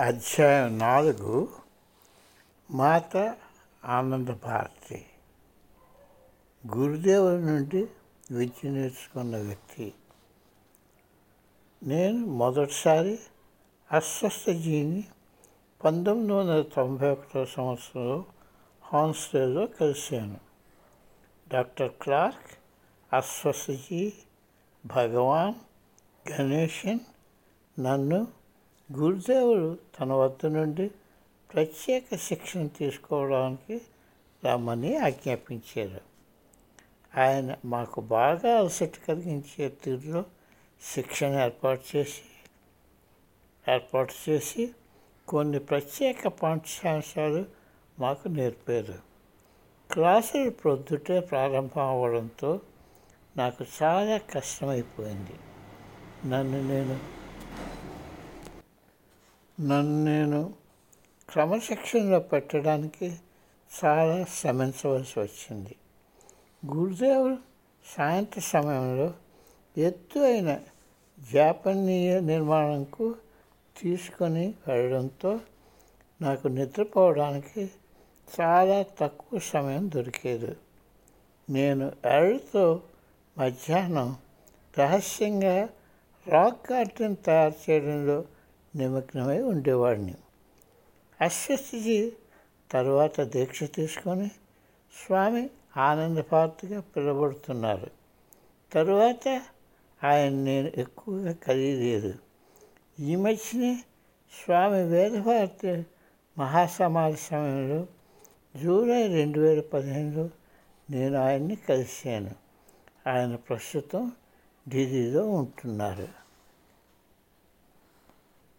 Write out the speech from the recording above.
అధ్యాయం నాలుగు మాత ఆనంద భారతి గురుదేవుల నుండి విద్య నేర్చుకున్న వ్యక్తి. నేను మొదటిసారి అస్వస్థజీని పంతొమ్మిది వందల తొంభై ఒకటో సంవత్సరంలో హాన్స్టేలో కలిశాను. డాక్టర్ క్లార్క్ అస్వస్థజీ భగవాన్ గణేషన్ నన్ను గురుదేవుడు తన వద్ద నుండి ప్రత్యేక శిక్షణ తీసుకోవడానికి రమ్మని ఆజ్ఞాపించారు. ఆయన మాకు బాగా అలసట కలిగించే తీరులో శిక్షణ ఏర్పాటు చేసి ఏర్పాటు చేసి కొన్ని ప్రత్యేక పాఠ్యాంశాలు మాకు నేర్పారు. క్లాసులు ప్రొద్దుటే ప్రారంభం అవ్వడంతో నాకు చాలా కష్టమైపోయింది. నన్ను నేను నన్ను నేను క్రమశిక్షణలో పెట్టడానికి చాలా శ్రమించవలసి వచ్చింది. గురుదేవులు సాయంత్ర సమయంలో ఎత్తు అయిన జాపనీయ నిర్మాణంకు తీసుకొని వెళ్ళడంతో నాకు నిద్రపోవడానికి చాలా తక్కువ సమయం దొరికేది. నేను ఎళ్ళతో మధ్యాహ్నం రహస్యంగా రాక్ గార్డెన్ తయారు చేయడంలో నిమగ్నమై ఉండేవాడిని. అశ్వస్థిజీ తర్వాత దీక్ష తీసుకొని స్వామి ఆనందపార్తిగా పిలువబడుతున్నారు. తరువాత ఆయన నేను ఎక్కువగా కలియలేదు. ఈ మధ్యనే స్వామి వేదభారతి మహాసమాధి సమయంలో జూలై రెండు వేల పదిహేనులో నేను ఆయన్ని కలిశాను. ఆయన ప్రస్తుతం ఢిల్లీలో ఉంటున్నారు.